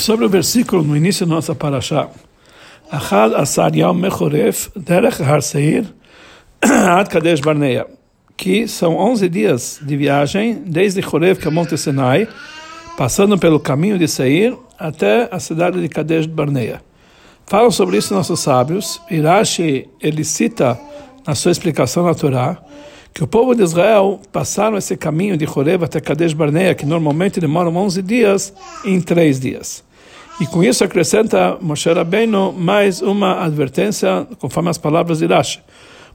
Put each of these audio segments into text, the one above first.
sobre o versículo no início da nossa paraxá. Achad asar yom mechoref derech har seir ad kadesh barneia. Que são 11 dias de viagem desde Chorev, que é Monte Sinai, passando pelo caminho de Seir até a cidade de Kadesh Barneia. Falam sobre isso nossos sábios. Irashi, ele cita na sua explicação na Torá, que o povo de Israel passaram esse caminho de Horeb até Kadesh Barnea, que normalmente demoram 11 dias, em 3 dias. E com isso acrescenta Moshe Rabbeinu mais uma advertência, conforme as palavras de Rashi.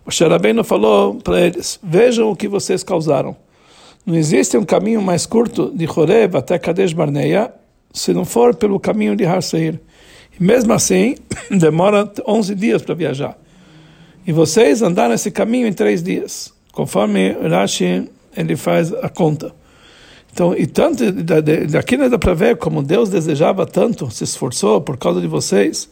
Moshe Rabbeinu falou para eles, vejam o que vocês causaram. Não existe um caminho mais curto de Horeb até Kadesh Barnea, se não for pelo caminho de Har Seir. E mesmo assim, demora 11 dias para viajar. E vocês andaram esse caminho em três dias conforme Rashi ele faz a conta. Então, e tanto daqui não dá para ver como Deus desejava tanto, se esforçou por causa de vocês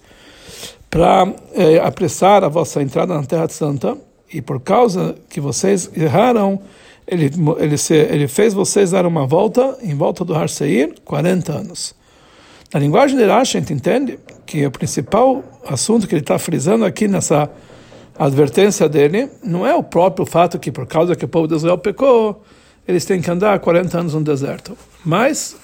para é, apressar a vossa entrada na Terra Santa e por causa que vocês erraram, ele ele se, ele fez vocês dar uma volta em volta do Har Seir 40 anos. Na linguagem de Rashi a gente entende que o principal assunto que ele está frisando aqui nessa advertência dele não é o próprio fato que, por causa que o povo de Israel pecou, eles têm que andar 40 anos no deserto. Mas,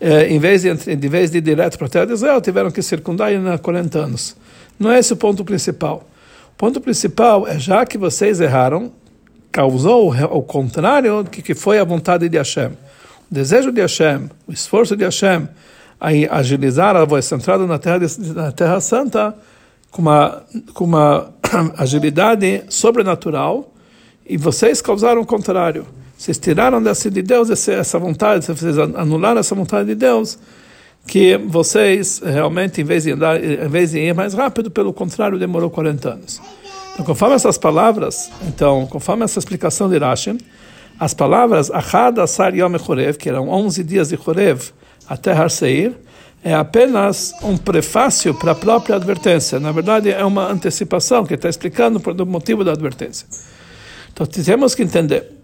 eh, em vez de, de vez de ir direto para a terra de Israel, tiveram que circundar e andar 40 anos. Não é esse o ponto principal. O ponto principal é, já que vocês erraram, causou o contrário do que foi a vontade de Hashem. O desejo de Hashem, o esforço de Hashem, a agilizar a vossa entrada na terra, na terra Santa, com uma, com uma agilidade sobrenatural e vocês causaram o contrário. Vocês tiraram dessa de Deus essa vontade, vocês anularam essa vontade de Deus, que vocês realmente, em vez de andar, em vez de ir mais rápido, pelo contrário, demorou 40 anos. Então, conforme essas palavras, então, conforme essa explicação de Rashi, as palavras Achad Asar Yom Chorev, que eram 11 dias de Chorev até Har Seir, é apenas um prefácio para a própria advertência. Na verdade, é uma antecipação que está explicando o motivo da advertência. Então, temos que entender.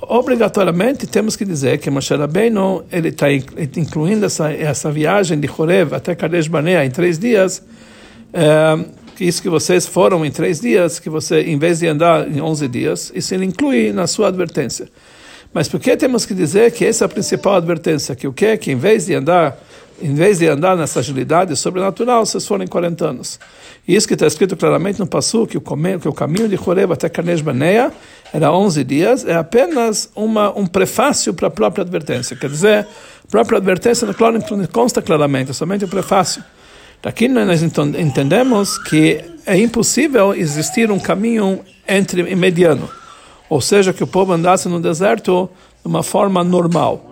Obrigatoriamente, temos que dizer que Moshe Rabbeinu ele está incluindo essa, essa viagem de Horeb até Kadesh Barnea em três dias. É, isso que vocês foram em três dias, que você, em vez de andar em onze dias, isso ele inclui na sua advertência. Mas por que temos que dizer que essa é a principal advertência? Que o que? Que em vez de andar em vez de andar nessa agilidade sobrenatural, vocês foram em 40 anos. Isso que está escrito claramente no Passu, que o, caminho de Horeb até Kanesh Baneia era 11 dias, é apenas uma, um prefácio para a própria advertência. Quer dizer, a própria advertência consta claramente, é somente o prefácio. Daqui nós entendemos que é impossível existir um caminho entre mediano, ou seja, que o povo andasse no deserto de uma forma normal.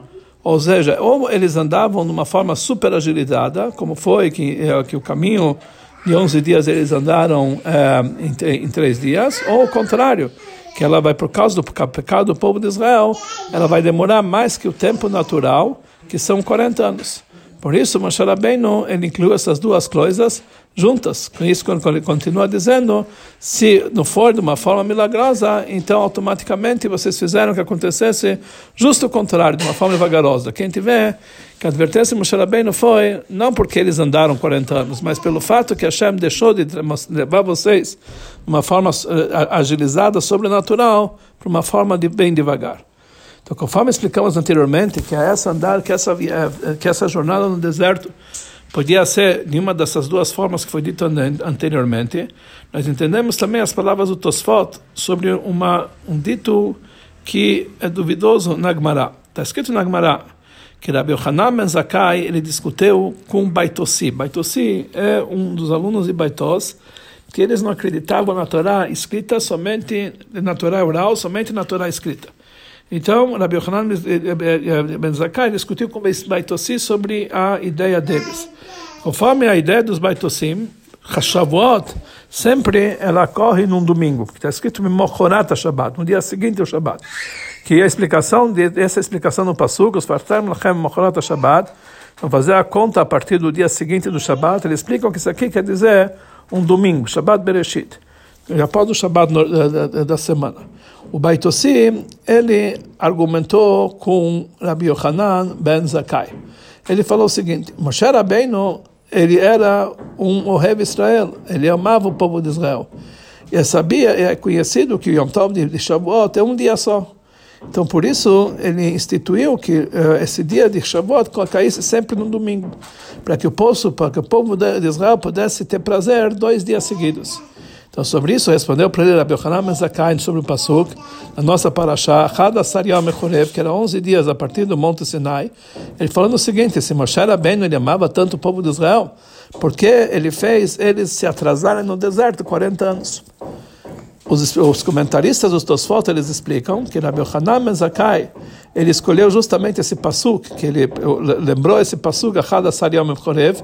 Ou seja, ou eles andavam de uma forma super agilizada, como foi que, eh, que o caminho de 11 dias eles andaram é, em, em três dias, ou o contrário, que ela vai, por causa do pecado do povo de Israel, ela vai demorar mais que o tempo natural, que são 40 anos. Por isso, Moshe Rabbeinu, ele inclui essas duas coisas juntas. Com isso, quando ele continua dizendo, se não for de uma forma milagrosa, então automaticamente vocês fizeram que acontecesse justo o contrário, de uma forma vagarosa. Quem tiver que a advertência de Moshe Rabbeinu foi, não porque eles andaram 40 anos, mas pelo fato que Hashem deixou de levar vocês de uma forma eh, agilizada, sobrenatural, para uma forma de bem devagar. Então, conforme explicamos anteriormente, que essa andar, que essa, que essa jornada no deserto podia ser de uma dessas duas formas que foi dito anteriormente, nós entendemos também as palavras do Tosfot sobre uma, um dito que é duvidoso na Gemara. Está escrito na Gemara que Rabbi Yohanan Ben ele discutiu com Baitossi. Baitossi é um dos alunos de Baitos, que eles não acreditavam na Torá escrita somente, na Torá oral, somente na Torá escrita. Então, Rabbi Yohanan Ben Zakkai discutiu com Baitossi sobre a ideia deles. Conforme a ideia dos Baitossim, Hashavuot, sempre ela corre num domingo, porque está escrito Mochorat Shabbat, no dia seguinte ao Shabbat. Que a explicação, essa explicação no Pasuk, os Fartam Lachem Mochorat Shabbat, vão fazer a conta a partir do dia seguinte do Shabbat, eles explicam que isso aqui quer dizer um domingo, Shabbat Bereshit após o Shabbat da semana. O Baitossi, ele argumentou com Rabbi Yohanan ben Zakai. ele falou o seguinte: Moshe Rabbeinu, ele era um Ohev Israel, ele amava o povo de Israel. E sabia, é conhecido que o Yom Tov de Shavuot é um dia só. Então, por isso, ele instituiu que uh, esse dia de Shavuot caísse sempre no domingo, para que para que o povo de Israel pudesse ter prazer dois dias seguidos. Então, sobre isso, respondeu para ele Rabbi Yochanan Mezakai sobre o Pasuk, a nossa paraxá, Hada Sariel Mechorev, que era 11 dias a partir do Monte Sinai, ele falando o seguinte, se Moshe Rabbeinu, ele amava tanto o povo de Israel, porque ele fez eles se atrasarem no deserto 40 anos. Os, os comentaristas dos Tosfot, eles explicam que Rabbi Yochanan Mezakai, ele escolheu justamente esse pasuk, que ele lembrou esse Asariam Chorev,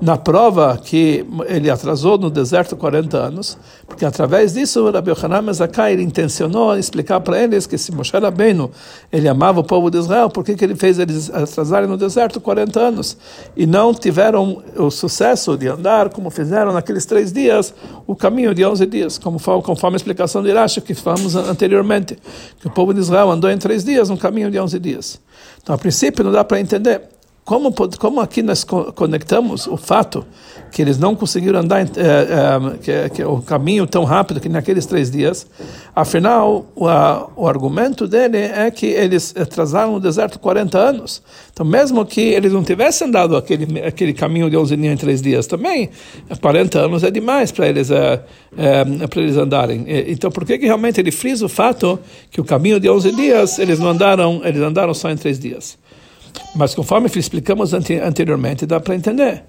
na prova que ele atrasou no deserto 40 anos, porque através disso Rabbi Yochanan Mezakai intencionou explicar para eles que se Moshe Rabbeinu ele amava o povo de Israel, por que, ele fez eles atrasarem no deserto 40 anos? E não tiveram o sucesso de andar como fizeram naqueles três dias, o caminho de 11 dias, como conforme a explicação de Irache que falamos anteriormente, que o povo de Israel andou em três dias no caminho de 11 dias. Então, a princípio, não dá para entender. Como, como aqui nós conectamos o fato que eles não conseguiram andar é, é, que, que, o caminho tão rápido que naqueles três dias, afinal, o, a, o argumento dele é que eles atrasaram no deserto 40 anos. Então, mesmo que eles não tivessem andado aquele, aquele caminho de 11 dias em três dias também, 40 anos é demais para eles, é, para eles andarem. Então, por que, que realmente ele frisa o fato que o caminho de 11 dias eles não andaram, eles andaram só em três dias? Mas conforme explicamos anteriormente, dá para entender.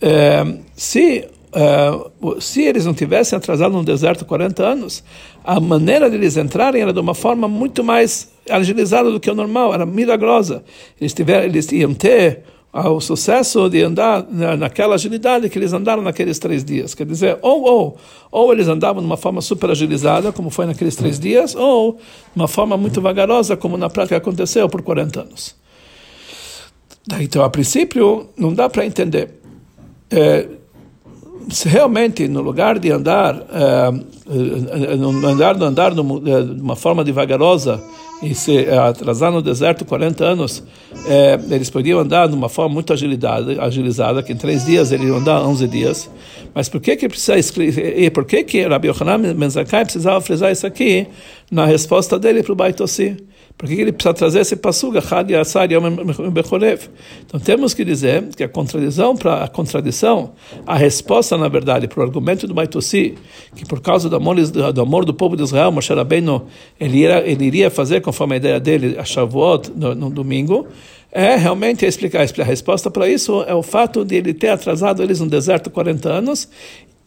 É, se Uh, se eles não tivessem atrasado no deserto 40 anos, a maneira de eles entrarem era de uma forma muito mais agilizada do que o normal, era milagrosa. Eles, tiver, eles iam ter uh, o sucesso de andar na, naquela agilidade que eles andaram naqueles três dias. Quer dizer, ou, ou, ou eles andavam de uma forma super agilizada, como foi naqueles três dias, ou de uma forma muito vagarosa, como na prática aconteceu por 40 anos. Então, a princípio, não dá para entender. É, se realmente, no lugar de andar, é, andar, andar de uma forma devagarosa e se atrasar no deserto 40 anos, é, eles podiam andar de uma forma muito agilidade, agilizada, que em três dias eles iam andar 11 dias. Mas por que que precisa escrever, por que que Rabbi Yochanan Menzakai precisava frisar isso aqui na resposta dele para o Baitossi? Por que ele precisa trazer esse passuga? Então temos que dizer que a contradição para a contradição, a resposta na verdade para o argumento do Baitossi, que por causa do amor, do amor do povo de Israel, Moshe Rabbeinu, ele, iria, ele iria fazer conforme a ideia dele, a Shavuot no, no domingo, é realmente explicar. A resposta para isso é o fato de ele ter atrasado eles no deserto 40 anos,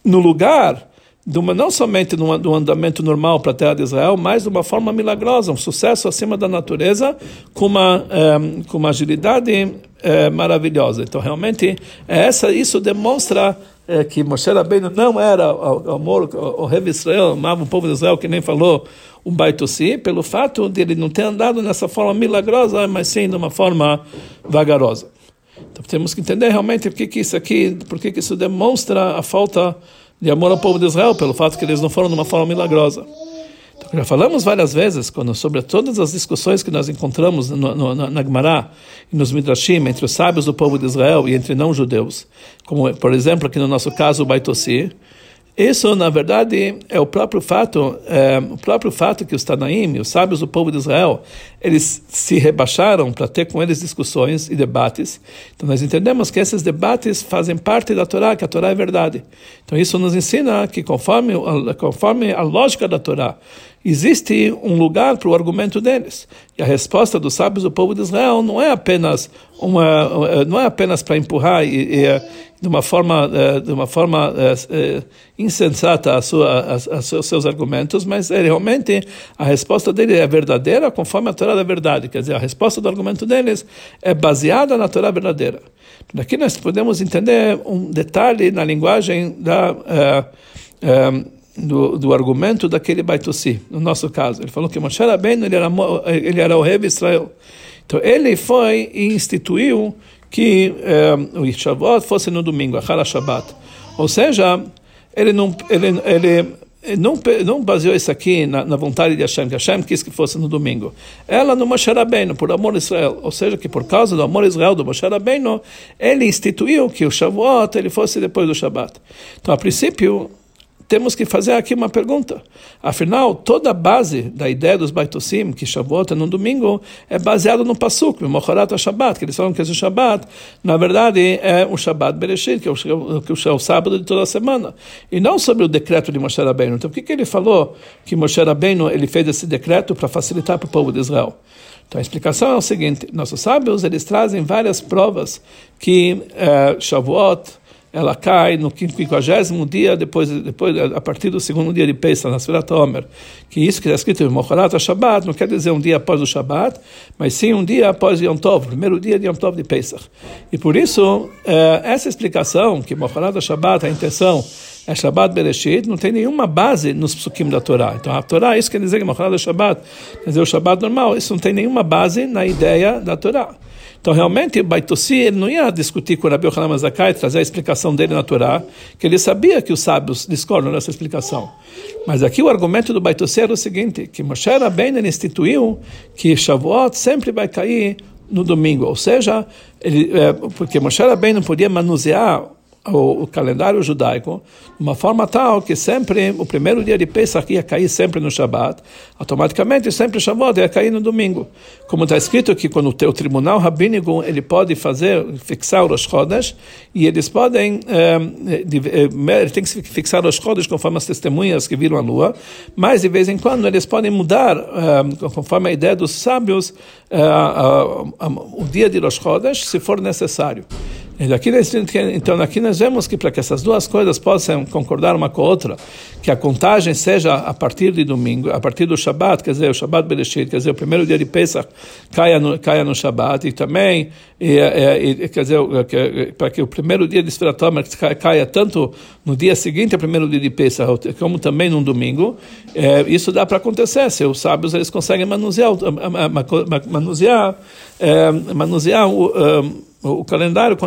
no lugar uma, não somente do andamento normal para a terra de Israel, mas de uma forma milagrosa, um sucesso acima da natureza, com uma, um, com uma agilidade é, maravilhosa. Então, realmente, é essa, isso demonstra é, que Moshe Rabbeinu não era o amor, o rei de Israel, amava o povo de Israel, que nem falou um baitossi, pelo fato de ele não ter andado nessa forma milagrosa, mas sim de uma forma vagarosa. Então, temos que entender realmente por que, que isso aqui, por que, que isso demonstra a falta de amor ao povo de Israel, pelo fato que eles não foram de uma forma milagrosa. Então, já falamos várias vezes quando, sobre todas as discussões que nós encontramos no, no, na Gemara e nos Midrashim entre os sábios do povo de Israel e entre não-judeus, como, por exemplo, aqui no nosso caso, o Baitossi, isso, na verdade, é o próprio fato, é, o próprio fato que os Tanaim, os sábios do povo de Israel, eles se rebaixaram para ter com eles discussões e debates. Então, nós entendemos que esses debates fazem parte da Torá, que a Torá é verdade. Então, isso nos ensina que, conforme, conforme a lógica da Torá, existe um lugar para o argumento deles. E a resposta dos sábios do povo de Israel não é apenas uma, não é apenas para empurrar e, e, de uma forma, eh, de uma forma eh, eh, insensata a sua, a, a seus argumentos, mas é realmente a resposta dele é verdadeira conforme a Torá da verdade. Quer dizer, a resposta do argumento deles é baseada na Torá verdadeira. Daqui nós podemos entender um detalhe na linguagem da do, do argumento daquele Baitossi, no nosso caso. Ele falou que Moshe Rabbeinu ele era, ele era o rei de Israel. Então ele foi e instituiu que um, o Shavuot fosse no domingo, a Shabbat. Ou seja, ele não, ele, ele não, não baseou isso aqui na, na, vontade de Hashem, que Hashem quis que fosse no domingo. Ela no Moshe Rabbeinu, por amor a Israel. Ou seja, que por causa do amor a Israel do Moshe Rabbeinu, ele instituiu que o Shavuot ele fosse depois do Shabat. Então, a princípio, temos que fazer aqui uma pergunta. Afinal, toda a base da ideia dos Baitosim, que Shavuot é no domingo, é baseado no Pasuk, no Mocharat Shabbat, que eles falam que esse Shabbat, na verdade, é o Shabbat Bereshit, que é o, que é o sábado de toda a semana. E não sobre o decreto de Moshe Rabbeinu. Então, por que, que ele falou que Moshe Rabbeinu ele fez esse decreto para facilitar para o povo de Israel? Então a explicação é o seguinte: nossos sábios eles trazem várias provas que eh, Shavuot ela cai no quinquagésimo dia depois, depois a partir do segundo dia de Pesach, na Sfirat Omer, que isso que está escrito em Mocharat Shabbat não quer dizer um dia após o Shabbat, mas sim um dia após Yom Tov, primeiro dia de Yom Tov de Pesach. E por isso, eh, essa explicação, que Mocharat Shabbat, a intenção é Shabbat Bereshit, não tem nenhuma base nos psukim da Torá. Então a Torá, isso quer dizer que Mocharat Shabbat, quer dizer o Shabbat normal, isso não tem nenhuma base na ideia da Torá. Então, realmente, Baitossi não ia discutir com Rabi Yohanan Mazakai, trazer a explicação dele na Torá, que ele sabia que os sábios discordam dessa explicação. Mas aqui o argumento do Baitossi era o seguinte, que Moshe Rabbeinu instituiu que Shavuot sempre vai cair no domingo, ou seja, ele, é, porque Moshe Rabbeinu podia manusear o, o, calendário judaico de uma forma tal que sempre o primeiro dia de Pesach ia cair sempre no Shabat, automaticamente sempre Shavuot ia cair no domingo. Como está escrito que quando o teu tribunal rabínico ele pode fazer fixar os Chodesh e eles podem eh, ele tem que fixar os Chodesh conforme as testemunhas que viram a lua, mas de vez em quando eles podem mudar eh, conforme a ideia dos sábios o dia de Rosh Chodesh se for necessário. Aqui, então, aqui nós vemos que para que essas duas coisas possam concordar uma com a outra, que a contagem seja a partir de domingo, a partir do Shabat, quer dizer, o Shabat Bereshit, quer dizer, o primeiro dia de Pesach caia no, caia no Shabat, e também, e, e, quer dizer, para que o primeiro dia de Sfira caia tanto no dia seguinte ao primeiro dia de Pesach, como também no domingo, é, isso dá para acontecer, se os sábios eles conseguem manusear, manusear, é, manusear o o calendário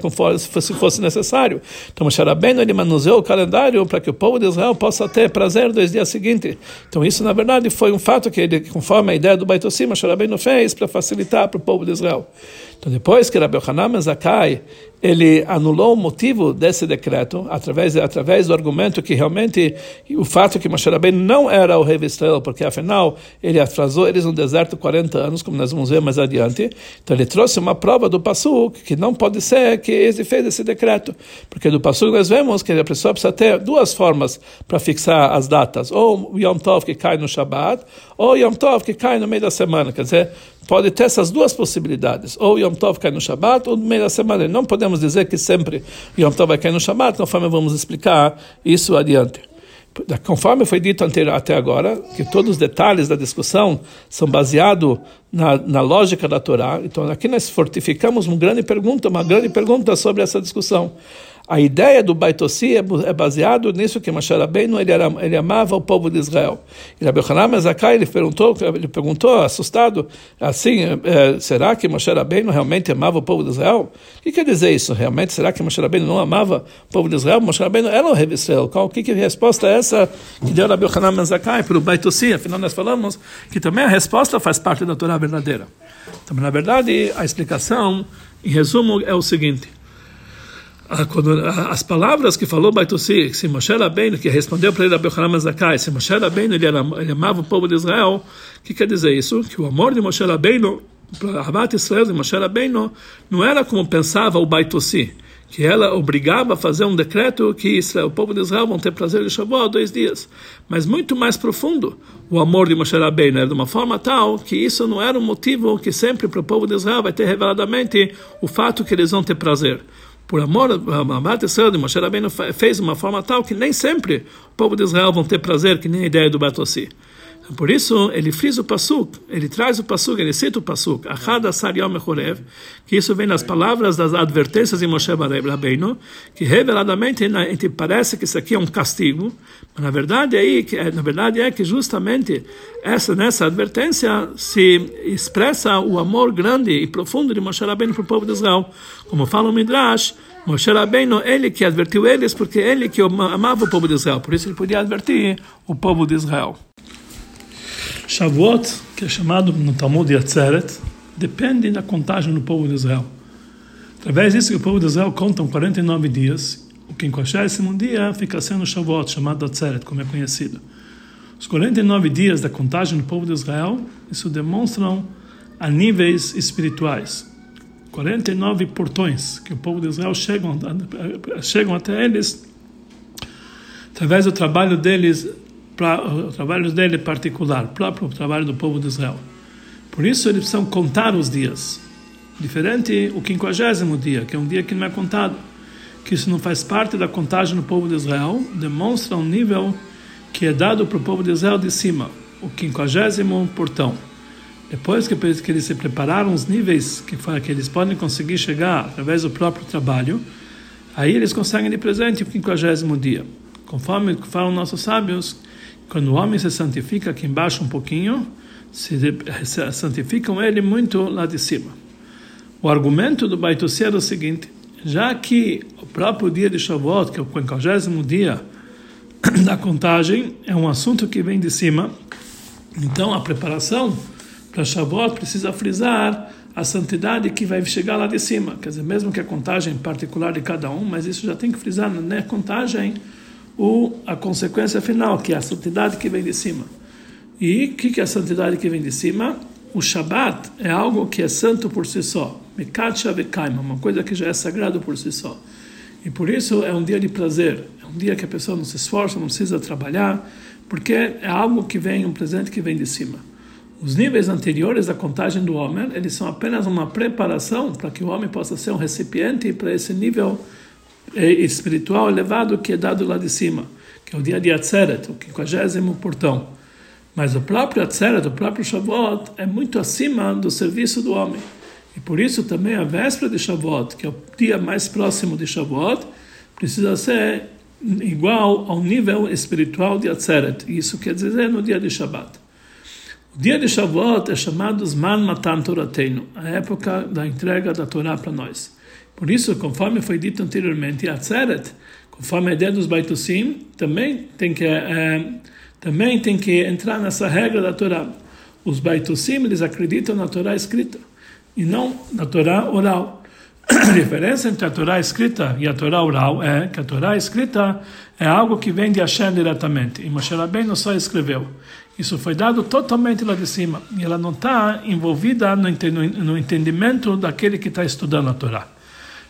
conforme se fosse necessário. Então, Moshe Rabbeinu, ele manuseou o calendário para que o povo de Israel possa ter prazer dois dias seguintes. Então, isso, na verdade, foi um fato que ele, conforme a ideia do Baitossim, Moshe Rabbeinu fez para facilitar para o povo de Israel. Então, depois que Rabbi Hanan Zakai ele anulou o motivo desse decreto através através do argumento que realmente o fato que Moshe Rabbeinu não era o rei de Israel, porque afinal ele atrasou eles no deserto 40 anos, como nós vamos ver mais adiante. Então ele trouxe uma prova do Passuk que não pode ser que ele fez esse decreto, porque do Passuk nós vemos que a pessoa precisa ter duas formas para fixar as datas, ou Yom Tov que cai no Shabbat, ou Yom Tov que cai no meio da semana, quer dizer, pode ter essas duas possibilidades, ou Yom Tov cai no Shabbat, ou no meio da semana. Não podemos dizer que sempre Yom Tov vai cair no Shabbat, conforme vamos explicar isso adiante. Conforme foi dito até agora, que todos os detalhes da discussão são baseados na, na lógica da Torá. Então, aqui nós fortificamos uma grande pergunta, uma grande pergunta sobre essa discussão. A ideia do Baitossi é, é baseado nisso que Moshe Rabbeinu ele, era, ele amava o povo de Israel. E Rabbi Hanan Zakai ele perguntou, ele perguntou assustado, assim, é, será que Moshe Rabbeinu realmente amava o povo de Israel? O que quer dizer isso? Realmente, será que Moshe Rabbeinu não amava o povo de Israel? Moshe Rabbeinu era o rei de Israel. Qual, que, que resposta é essa que deu Rabbi Hanan Zakai para o Baitossi? Afinal, nós falamos que também a resposta faz parte da Torá verdadeira. Então, na verdade, a explicação, em resumo, é o seguinte quando, as palavras que falou Baitossi, se Moshe Rabbeinu, que respondeu para ele Rabbi Hanan Zakai, se Moshe Rabbeinu ele, ele amava o povo de Israel, o que quer dizer isso? Que o amor de Moshe Rabbeinu, Rabat Israel de Moshe Rabbeinu, não era como pensava o Baitossi, que ela obrigava a fazer um decreto que Israel, o povo de Israel vão ter prazer de Shavuot dois dias, mas muito mais profundo. O amor de Moshe Rabbeinu era de uma forma tal que isso não era um motivo que sempre para o povo de Israel vai ter reveladamente o fato que eles vão ter prazer por amor a Israel de Moshe Rabbeinu fez de uma forma tal que nem sempre o povo de Israel vão ter prazer, que nem a ideia do Batossi. Por isso, ele frisa o pasuk, ele traz o pasuk, ele cita o pasuk, Achad Asar Yom Mechorev, que isso vem nas palavras das advertências de Moshe Rabbeinu, que reveladamente parece que isso aqui é um castigo, mas na verdade, aí, na verdade é que justamente essa, nessa advertência se expressa o amor grande e profundo de Moshe Rabbeinu para o povo de Israel. Como fala o Midrash, Moshe Rabbeinu, ele que advertiu eles, porque ele que amava o povo de Israel, por isso ele podia advertir o povo de Israel. Shavuot, que é chamado no Talmud de Atzeret, depende da contagem do povo de Israel. Através disso o povo de Israel conta 49 dias, o 50 dia fica sendo Shavuot, chamado Atzeret, como é conhecido. Os 49 dias da contagem do povo de Israel, isso demonstram a níveis espirituais. 49 portões que o povo de Israel chegam, chegam até eles através do trabalho deles para o trabalho dele particular, próprio trabalho do povo de Israel. Por isso eles precisam contar os dias. Diferente o quinquagésimo dia, que é um dia que não é contado, que isso não faz parte da contagem do povo de Israel, demonstra um nível que é dado para o povo de Israel de cima, o quinquagésimo portão. Depois que, que eles se prepararam os níveis que, que eles podem conseguir chegar através do próprio trabalho, aí eles conseguem de presente o quinquagésimo dia. Conforme falam nossos sábios, quando o homem se santifica aqui embaixo um pouquinho, se santificam ele muito lá de cima. O argumento do Baitossi é o seguinte: já que o próprio dia de Shavuot, que é o 50 dia da contagem, é um assunto que vem de cima, então a preparação para Shavuot precisa frisar a santidade que vai chegar lá de cima. Quer dizer, mesmo que a contagem particular de cada um, mas isso já tem que frisar na né? contagem o, a consequência final, que é a santidade que vem de cima. E o que, que é a santidade que vem de cima? O Shabat é algo que é santo por si só. Mekat Shavekaima, uma coisa que já é sagrado por si só. E por isso é um dia de prazer. É um dia que a pessoa não se esforça, não precisa trabalhar, porque é algo que vem, um presente que vem de cima. Os níveis anteriores da contagem do homem, eles são apenas uma preparação para que o homem possa ser um recipiente para esse nível espiritual elevado que é dado lá de cima, que é o dia de Atzeret, o quinquagésimo portão. Mas o próprio Atzeret, o próprio Shavuot, é muito acima do serviço do homem. E por isso também a véspera de Shavuot, que é o dia mais próximo de Shavuot, precisa ser igual ao nível espiritual de Atzeret. Isso quer dizer no dia de Shabbat. O dia de Shavuot é chamado Zman Matan Torateinu, a época da entrega da Torá para nós. Por isso, conforme foi dito anteriormente, a Tzeret, conforme a ideia dos Baitusim, também tem que é, também tem que entrar nessa regra da Torá. Os Baitusim, eles acreditam na Torá escrita e não na Torá oral. A diferença entre a Torá escrita e a Torá oral é que a Torá escrita é algo que vem de Hashem diretamente. E Moshe Rabbeinu só escreveu. Isso foi dado totalmente lá de cima. E ela não está envolvida no entendimento daquele que está estudando a Torá.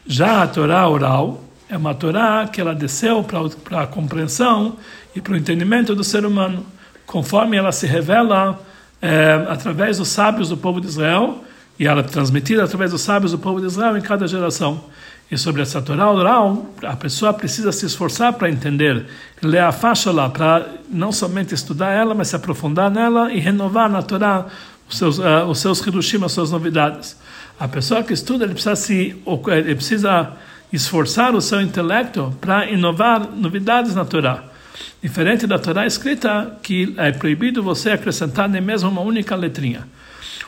Já a Torá oral é uma Torá que ela desceu para a compreensão e para o entendimento do ser humano, conforme ela se revela é, através dos sábios do povo de Israel e ela é transmitida através dos sábios do povo de Israel em cada geração. E sobre essa Torá oral, a pessoa precisa se esforçar para entender, ler a faixa lá, para não somente estudar ela, mas se aprofundar nela e renovar na Torá os seus, uh, os seus as suas novidades. A pessoa que estuda, ele precisa, se, ele precisa esforçar o seu intelecto para inovar novidades na Torá. Diferente da Torá escrita, que é proibido você acrescentar nem mesmo uma única letrinha.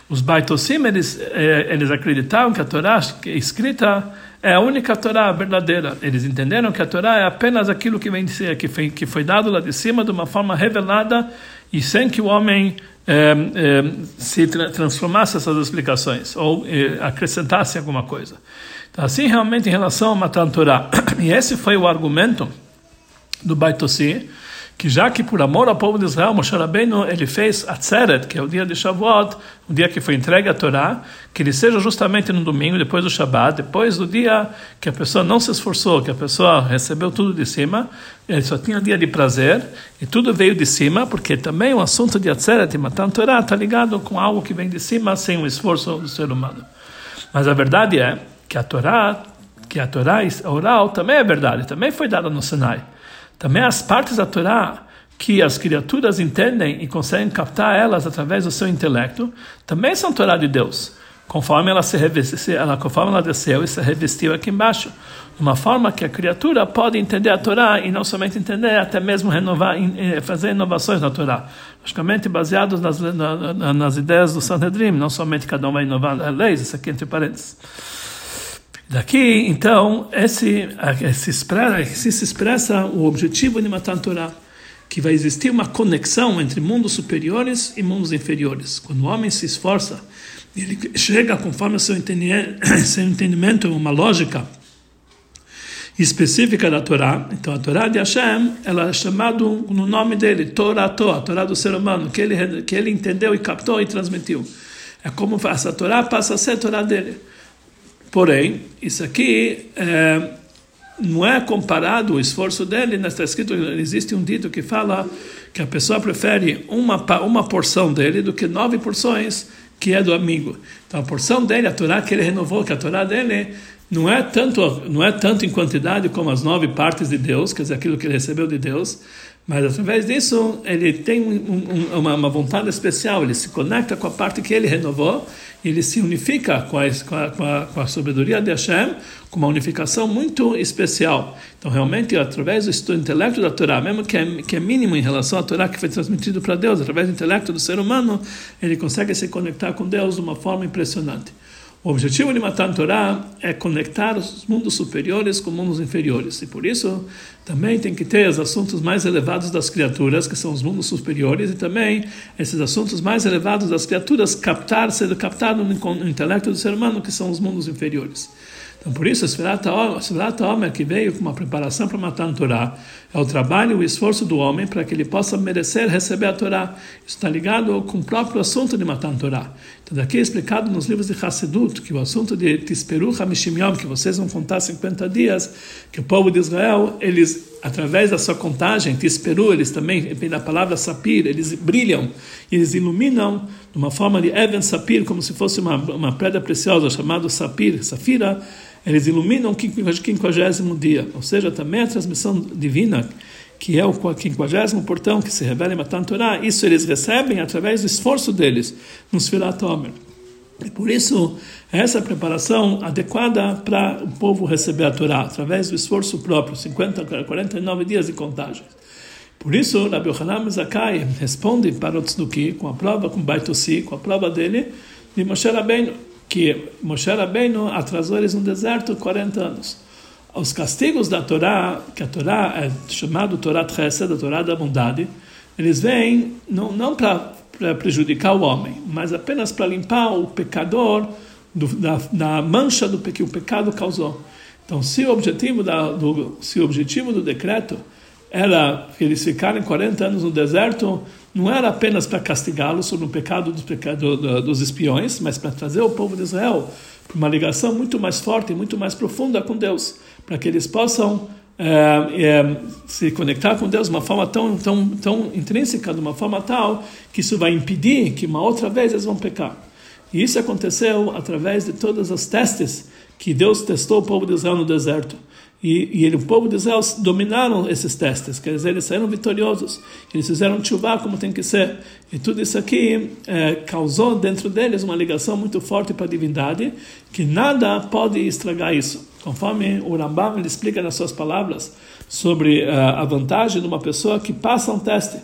Os Baitosim, eles, eh, eles acreditavam que a Torá escrita é a única Torá verdadeira. Eles entenderam que a Torá é apenas aquilo que, vem de, que, foi, que foi dado lá de cima de uma forma revelada e sem que o homem é, é, se tra transformasse essas explicações ou é, acrescentasse alguma coisa. Então, assim, realmente, em relação ao Matan Torah, e esse foi o argumento do Baitossi, que já que por amor ao povo de Israel, Moshe Rabbeinu, ele fez Atzeret, que é o dia de Shavuot, o dia que foi entregue a Torá, que ele seja justamente no domingo, depois do Shabat, depois do dia que a pessoa não se esforçou, que a pessoa recebeu tudo de cima, ele só tinha dia de prazer, e tudo veio de cima, porque também o assunto de Atzeret e Matan Torá está ligado com algo que vem de cima, sem o esforço do ser humano. Mas a verdade é que a Torá, que a Torá oral também é verdade, também foi dada no Sinai. Também as partes da Torá que as criaturas entendem e conseguem captar elas através do seu intelecto, também são Torá de Deus, conforme ela se ela, conforme ela desceu e se revestiu aqui embaixo, de uma forma que a criatura pode entender a Torá e não somente entender, até mesmo renovar, fazer inovações na Torá, logicamente baseados nas, na, nas ideias do Sanhedrin, não somente cada um vai inovar leis, isso aqui entre parênteses. Daqui, então, esse, esse expressa, se expressa o objetivo de Matan Torah que vai existir uma conexão entre mundos superiores e mundos inferiores. Quando o homem se esforça, ele chega conforme seu entendimento, seu entendimento uma lógica específica da Torá. Então a Torá de Hashem, ela é chamada no nome dele, Torá, Torá, a Torá do ser humano, que ele, que ele entendeu e captou e transmitiu. É como essa Torá passa a ser a Torá dele. Porém, isso aqui é, não é comparado o esforço dele, está escrito, existe um dito que fala que a pessoa prefere uma, uma porção dele do que nove porções que é do amigo. Então a porção dele, a Torá que ele renovou, que a Torá dele não é tanto não é tanto em quantidade como as nove partes de Deus, quer dizer aquilo que ele recebeu de Deus, mas através disso ele tem um, um, uma, uma, vontade especial, ele se conecta com a parte que ele renovou, ele se unifica com a, com a, com a, sabedoria de Hashem, com uma unificação muito especial. Então, realmente, através do intelecto da Torá, mesmo que é, que é mínimo em relação à Torá que foi transmitido para Deus, através do intelecto do ser humano, ele consegue se conectar com Deus de uma forma impressionante. O objetivo de Matan Torah é conectar os mundos superiores com mundos inferiores. E por isso também tem que ter os assuntos mais elevados das criaturas, que são os mundos superiores, e também esses assuntos mais elevados das criaturas captar, ser captado no intelecto do ser humano, que são os mundos inferiores. Então, por isso, Sfirat Omer, que veio com uma preparação para matar a Torá, é o trabalho e o esforço do homem para que ele possa merecer receber a Torá. Isso está ligado com o próprio assunto de matar a Torá. Então, daqui é explicado nos livros de Hassedut, que o assunto de Tisperu Hamishim Yom, que vocês vão contar 50 dias, que o povo de Israel, eles, através da sua contagem, Tisperu, eles também, vem da palavra sapir, eles brilham, eles iluminam uma forma de Even Sapir, como se fosse uma, uma pedra preciosa, chamada Sapir, Safira, eles iluminam o quinquagésimo dia, ou seja, também a transmissão divina, que é o quinquagésimo portão que se revela em Matan Torah, isso eles recebem através do esforço deles no Sfirat Omer. E por isso, essa preparação adequada para o povo receber a Torá, através do esforço próprio, 50, 49 dias de contagem. Por isso, Rabbi Yohanan Zakai responde para o Tzduki com a prova, com Baitossi, com a prova dele, de Moshe Rabbeinu que Moshe Rabbeinu atrasou eles no deserto 40 anos. Os castigos da Torá, que a Torá é chamado Torá Chesed, a Torá da bondade, eles vêm não, não para prejudicar o homem, mas apenas para limpar o pecador do, da, da, mancha do que o pecado causou. Então, se o objetivo, da, do, se o objetivo do decreto era que eles ficarem 40 anos no deserto, não era apenas para castigá-los sobre o pecado dos, pecado, dos espiões, mas para trazer o povo de Israel para uma ligação muito mais forte, muito mais profunda com Deus, para que eles possam é, é, se conectar com Deus de uma forma tão, tão, tão intrínseca, de uma forma tal, que isso vai impedir que uma outra vez eles vão pecar. E isso aconteceu através de todos os testes que Deus testou o povo de Israel no deserto. E, e o povo de Israel dominaram esses testes, quer dizer, eles saíram vitoriosos, eles fizeram chuva como tem que ser. E tudo isso aqui é, causou dentro deles uma ligação muito forte para a divindade, que nada pode estragar isso. Conforme o Rambam ele explica nas suas palavras sobre uh, a vantagem de uma pessoa que passa um teste.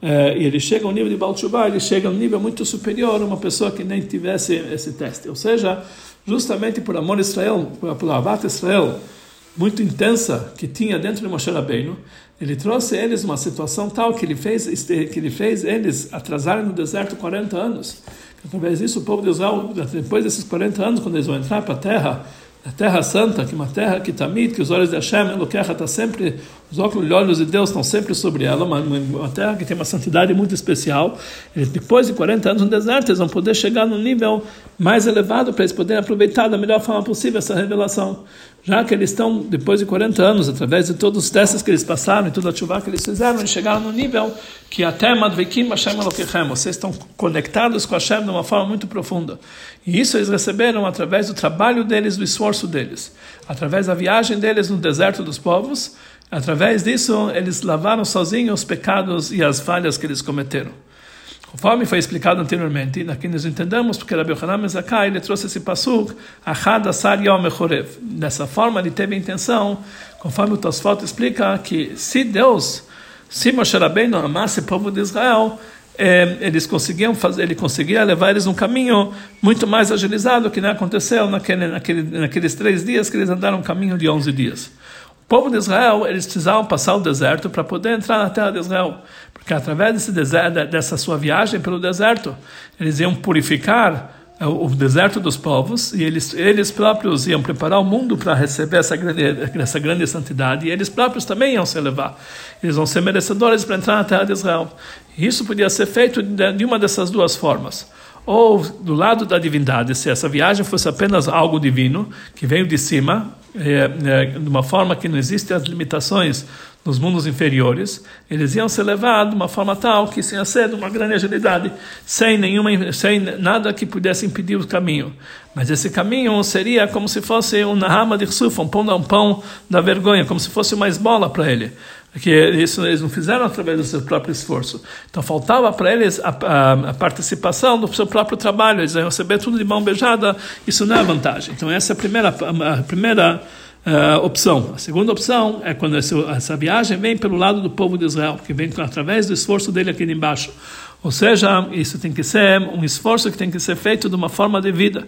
Uh, e ele chega ao nível de Baal ele chega a um nível muito superior a uma pessoa que nem tivesse esse teste. Ou seja, justamente por amor a Israel, por Avat Israel, muito intensa que tinha dentro de Moshe Rabbeinu, ele trouxe eles uma situação tal que ele fez que ele fez eles atrasarem no deserto 40 anos. Através disso, o povo de Israel, depois desses 40 anos, quando eles vão entrar para a terra, a terra santa, que é uma terra que tamid, que os olhos de Hashem, Eloquecha, está sempre, os óculos olhos de Deus estão sempre sobre ela, uma, uma terra que tem uma santidade muito especial. E depois de 40 anos no deserto, eles vão poder chegar no nível mais elevado para eles poderem aproveitar da melhor forma possível essa revelação já que eles estão, depois de 40 anos, através de todos os testes que eles passaram e toda a chuva que eles fizeram, eles chegaram no nível que até Madvekim Hashem Elokechem, vocês estão conectados com Hashem de uma forma muito profunda. E isso eles receberam através do trabalho deles, do esforço deles, através da viagem deles no deserto dos povos, Através disso, eles lavaram sozinhos os pecados e as falhas que eles cometeram. Conforme foi explicado anteriormente, aqui nós entendemos porque Rabbi Yohanan Mezakai ele trouxe esse pasuk, Achad Asar Yom Mechorev. Dessa forma, ele teve a intenção, conforme o Tosfot explica, que se Deus, se Moshe Rabbeinu amasse o povo de Israel, eh, eles conseguiam fazer, ele conseguia levar eles um caminho muito mais agilizado que não aconteceu naquele, naquele, naqueles três dias que eles andaram um caminho de 11 dias. Povo de Israel, eles precisavam passar o deserto para poder entrar na terra de Israel. Porque através desse deserto, dessa sua viagem pelo deserto, eles iam purificar eh, o deserto dos povos e eles, eles próprios iam preparar o mundo para receber essa grande, essa grande santidade e eles próprios também iam se elevar. Eles vão ser merecedores para entrar na terra de Israel. E isso podia ser feito de, de uma dessas duas formas ou do lado da divindade, se essa viagem fosse apenas algo divino, que veio de cima, é, é, de uma forma que não existem as limitações nos mundos inferiores, eles iam ser levados de uma forma tal que ia ser de uma grande agilidade, sem nenhuma, sem nada que pudesse impedir o caminho. Mas esse caminho seria como se fosse uma rama de sufa, um pão, um pão da vergonha, como se fosse uma esmola para ele que isso eles não fizeram através do seu próprio esforço. Então faltava para eles a, a, a, participação do seu próprio trabalho, eles iam receber tudo de mão beijada, isso não é vantagem. Então essa é a primeira, a primeira uh, opção. A segunda opção é quando essa, essa viagem vem pelo lado do povo de Israel, que vem através do esforço dele aqui embaixo. Ou seja, isso tem que ser um esforço que tem que ser feito de uma forma de vida.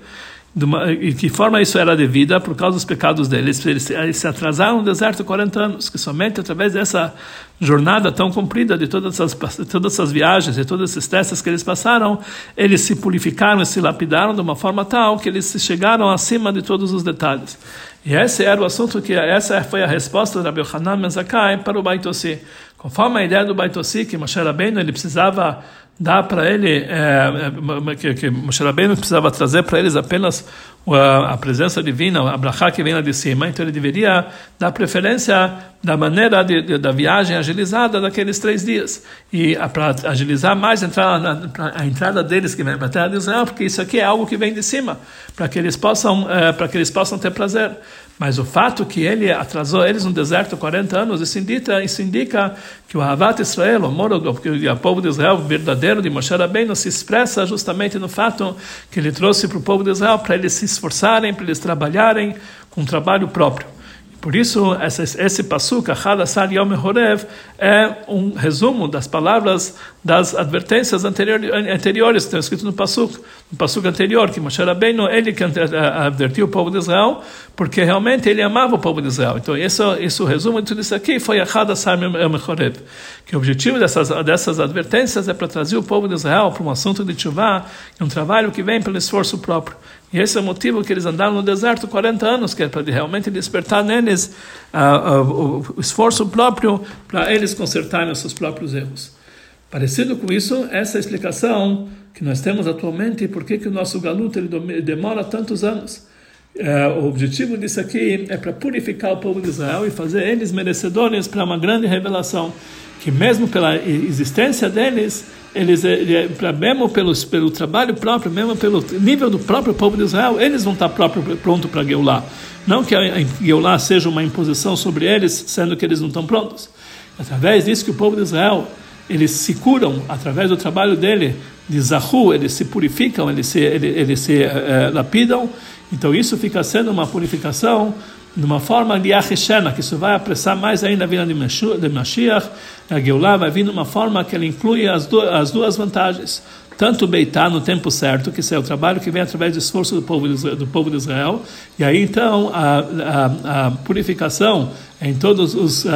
De uma, e que forma isso era devida por causa dos pecados deles. Eles, eles se atrasaram no deserto 40 anos, que somente através dessa jornada tão comprida de todas essas, todas essas viagens e todas essas testes que eles passaram, eles se purificaram e se lapidaram de uma forma tal que eles chegaram acima de todos os detalhes. E esse era o assunto que essa foi a resposta da Hanan Mezakai para o Baitossi. Conforme a ideia do Baitossi, que Moshe Rabbeinu ele precisava dá para ele é, que, que Moshe Rabbeinu precisava trazer para eles apenas a, a presença divina, a brachá que vem lá de cima, então ele deveria dar preferência da maneira de, de, da viagem agilizada daqueles três dias e para agilizar mais entrar na, a entrada deles que vem para a terra de Israel, porque isso aqui é algo que vem de cima, para que eles possam é, para que eles possam ter prazer. Mas o fato que ele atrasou eles no deserto 40 anos, isso indica, isso indica que o Havat Israel, o amor o povo de Israel verdadeiro de Moshe Rabbeinu, se expressa justamente no fato que ele trouxe para o povo de Israel para eles se esforçarem, para eles trabalharem com trabalho próprio. Por isso, esse, esse pasuk, Achadasar Yom Horev, é um resumo das palavras das advertências anterior, anteriores que estão escritas no pasuk, no pasuk anterior, que Moshe Rabbeinu, ele que advertiu o povo de Israel, porque realmente ele amava o povo de Israel. Então, isso o resumo de tudo isso aqui foi Achadasar Yom Horev. Que o objetivo dessas, dessas advertências é para trazer o povo de Israel para um assunto de chuva, um trabalho que vem pelo esforço próprio. E esse é o motivo que eles andaram no deserto 40 anos, que é para realmente despertar neles uh, uh, o esforço próprio para eles consertarem os seus próprios erros. Parecido com isso, essa é a explicação que nós temos atualmente por que o nosso galuto ele demora tantos anos. Uh, o objetivo disso aqui é para purificar o povo de Israel e fazer eles merecedores para uma grande revelação, que mesmo pela existência deles, eles, eh, mesmo pelo, pelo trabalho próprio, mesmo pelo nível do próprio povo de Israel, eles vão estar próprio, pronto para Geulah. Não que a Geulah seja uma imposição sobre eles, sendo que eles não estão prontos. Através disso que o povo de Israel, eles se curam, através do trabalho dele, de Zahu, eles se purificam, eles se, eles, eles se uh, lapidam. Então isso fica sendo uma purificação de uma forma de Acheshena, que isso vai apressar mais ainda a vinda de Mashiach, a Geulah vai vir de uma forma que ele inclui as, duas, as duas vantagens. Tanto Beitá no tempo certo, que isso é o trabalho que vem através do esforço do povo de do povo de Israel e aí então a, a, a purificação em todos os, uh,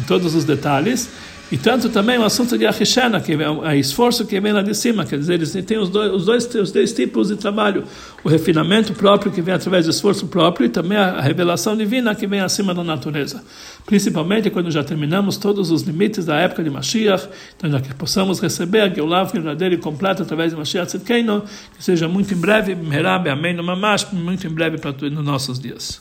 em todos os detalhes, e tanto também o assunto de Achishana, que é o esforço que vem lá de cima, quer dizer, eles têm os dois, os dois, os dois tipos de trabalho: o refinamento próprio, que vem através do esforço próprio, e também a revelação divina, que vem acima da natureza. Principalmente quando já terminamos todos os limites da época de Mashiach, então já que possamos receber a Geulah verdadeira e completa através de Mashiach Tzidkeino, que seja muito em breve, Merab, Amém, Mamash, muito em breve para nos nossos dias.